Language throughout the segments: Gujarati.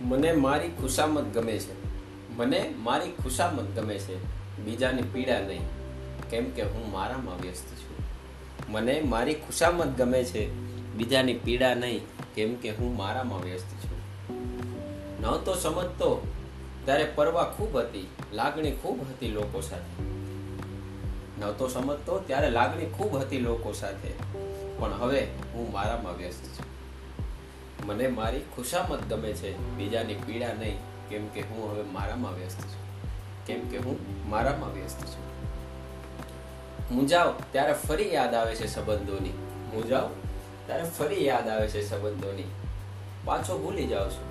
મને મારી ખુશામત ગમે છે. મને મારી ખુશામત ગમે છે. બીજાની પીડા નહીં. કેમ કે હું મારામાં વ્યસ્ત છું. મને મારી ખુશામત ગમે છે. બીજાની પીડા નહીં. કેમ કે હું મારામાં વ્યસ્ત છું. નહોતો સમજતો ત્યારે પરવા ખૂબ હતી. લાગણી ખૂબ હતી લોકો સાથે. નહોતો સમજતો ત્યારે લાગણી ખૂબ હતી લોકો સાથે. પણ હવે હું મારામાં વ્યસ્ત છું. મને મારી ખુશામત ગમે છે, બીજાની પીડા નહીં, કેમ કે હું હવે મારામાં વ્યસ્ત છું. કેમ કે હું મારામાં વ્યસ્ત છું. હું જાઉં ત્યારે ફરી યાદ આવે છે સંબંધોની. હું જાઉં ત્યારે ફરી યાદ આવે છે સંબંધોની. પાછો ભૂલી જાઉં છું,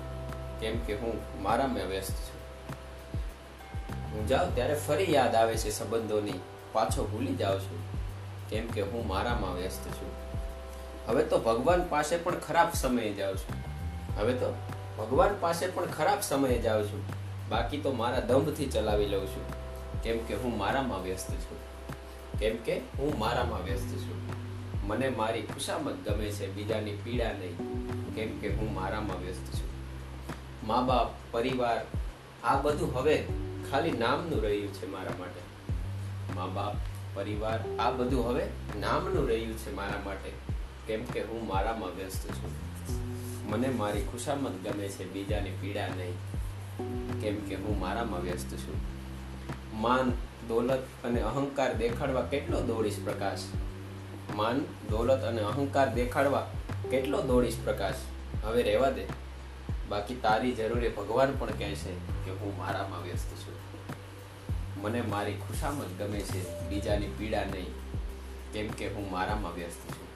કેમ કે હું મારામાં વ્યસ્ત છું. હું જાઉં ત્યારે ફરી યાદ આવે છે સંબંધોની. પાછો ભૂલી જાઉં છું, કેમ કે હું મારામાં વ્યસ્ત છું. હવે તો ભગવાન પાસે પણ ખરાબ સમયે જાઉં છું. હવે તો ભગવાન પાસે પણ ખરાબ સમયે જાઉં છું. બાકી તો મારા દંભથી ચલાવી લઉં છું. કેમ કે હું મારામાં વ્યસ્ત છું. કેમ કે હું મારામાં વ્યસ્ત છું. મને મારી ખુશામત ગમે છે, બીજાની પીડા નહીં. કેમ કે હું મારામાં વ્યસ્ત છું. મા બાપ પરિવાર, આ બધું હવે ખાલી નામનું રહ્યું છે મારા માટે. મા બાપ પરિવાર, આ બધું હવે નામનું રહ્યું છે મારા માટે. કેમ કે હું મારામાં વ્યસ્ત છું. મને મારી ખુશામત ગમે છે, બીજાની પીડા નહીં. કેમ કે હું મારામાં વ્યસ્ત છું. માન, દોલત અને અહંકાર દેખાડવા કેટલો દોડીશ પ્રકાશ? માન, દોલત અને અહંકાર દેખાડવા કેટલો દોડીશ પ્રકાશ? હવે રહેવા દે. બાકી તારી જરૂરે ભગવાન પણ કહે છે કે હું મારામાં વ્યસ્ત છું. મને મારી ખુશામત ગમે છે, બીજાની પીડા નહીં. કેમ કે હું મારામાં વ્યસ્ત છું.